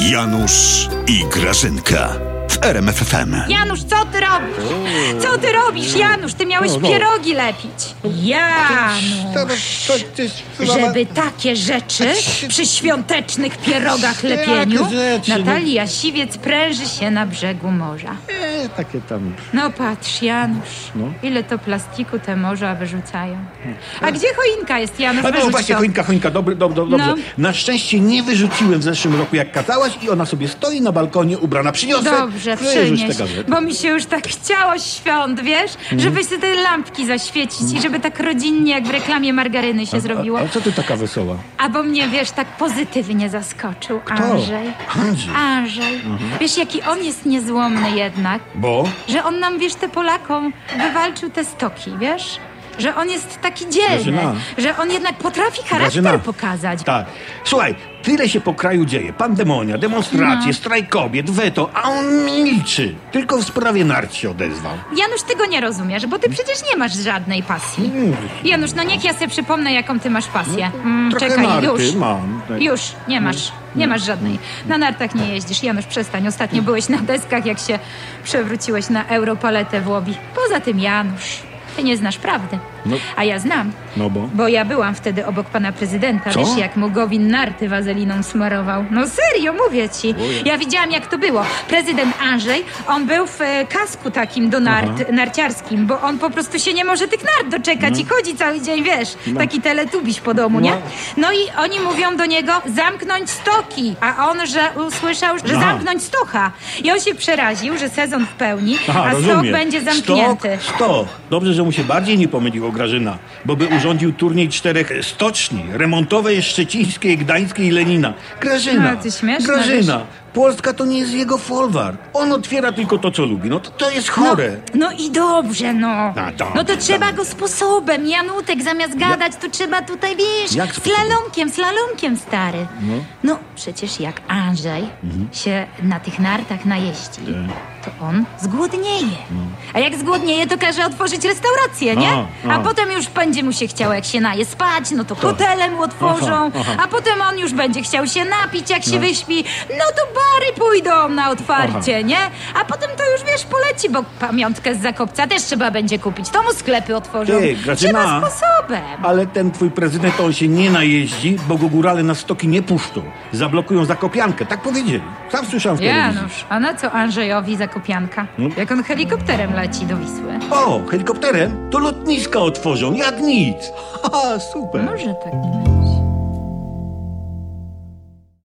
Janusz i Grażynka RMFFM. Janusz, co ty robisz? Co ty robisz, Janusz? Ty miałeś No, no. pierogi lepić. Janusz, żeby takie rzeczy przy świątecznych pierogach lepieniu. Natalia Siwiec pręży się na brzegu morza. E, takie tam. No patrz, Janusz, No. ile to plastiku te morza wyrzucają. A gdzie choinka jest, Janusz? A no Wyrzuć właśnie, to. choinka, choinka, dobry, dob, dob, dobrze. No. Na szczęście nie wyrzuciłem w zeszłym roku jak kazałaś i ona sobie stoi na balkonie ubrana. Przyniosę. Dobrze, Wyrzuć przynieś, bo mi się już tak chciało świąt, wiesz? Mhm. Żeby sobie te lampki zaświecić i żeby tak rodzinnie, jak w reklamie margaryny się zrobiło. A, a co ty taka wesoła? A bo mnie, wiesz, tak pozytywnie zaskoczył Andrzej. Andrzej. Mhm. Andrzej. Wiesz, jaki on jest niezłomny jednak, Bo? że on nam, wiesz, te Polakom wywalczył te stoki, wiesz? Że on jest taki dzielny, Grażyna. że on jednak potrafi charakter Grażyna. pokazać. Tak. Słuchaj, tyle się po kraju dzieje. Pandemonia, demonstracje, No. strajk kobiet, weto, a on milczy. Tylko w sprawie nart się odezwał. Janusz, ty go nie rozumiesz, bo ty przecież nie masz żadnej pasji. Janusz, no niech ja sobie przypomnę, jaką ty masz pasję. Mm, Trochę czekaj, narty już. mam. Tak. Już, nie masz. Nie masz żadnej. Na nartach nie jeździsz. Janusz, przestań. Ostatnio byłeś na deskach, jak się przewróciłeś na Europaletę w Łobi. Poza tym, Janusz, ty nie znasz prawdy. No. A ja znam. No bo? Bo ja byłam wtedy obok pana prezydenta. Co? Wiesz, jak mu Gowin narty wazeliną smarował. No serio, mówię ci. Ja widziałam, jak to było. Prezydent Andrzej, on był w e, kasku takim do nart, narciarskim, bo on po prostu się nie może tych nart doczekać i chodzi cały dzień, wiesz, taki teletubiś po domu, nie? No i oni mówią do niego zamknąć stoki, a on, że usłyszał, że Aha. zamknąć stocha. I on się przeraził, że sezon w pełni, Aha, a stok rozumiem. będzie zamknięty. Stok, stok. Dobrze, że mu się bardziej nie pomyliło Grażyna, bo by urządził turniej czterech stoczni, remontowej, szczecińskiej, gdańskiej i Lenina. Grażyna, No, ty śmieszna, Grażyna. Polska to nie jest jego folwark. On otwiera tylko to, co lubi. No to, to jest chore. No, no i dobrze, no. A, dobrze, no to trzeba dobrze. go sposobem. Janutek, zamiast gadać, to trzeba tutaj, wiesz, Jak sposobem? slalomkiem, slalomkiem, stary. No. przecież jak Andrzej Mhm. się na tych nartach najeździ, to on zgłodnieje. No. A jak zgłodnieje, to każe otworzyć restaurację, nie? Aha, A aha. potem już będzie mu się chciało, jak się naje spać, no to hotele mu otworzą, Aha, aha. a potem on już będzie chciał się napić, jak się wyśpi, no to bary pójdą na otwarcie, nie? A potem to już, wiesz, poleci, bo pamiątkę z Zakopca też trzeba będzie kupić. To mu sklepy otworzą. Ty, Grażyna. Trzeba sposobem. Ale ten twój prezydent, on się nie najeździ, bo go górale na stoki nie puszczą. Zablokują zakopiankę. Tak powiedzieli. Sam słyszałem w telewizji. Janusz, a na co Andrzejowi zakopianka? No. Jak on helikopterem leci do Wisły? O, helikopterem? To lotniska otworzą, jak nic. Haha, super. Może tak.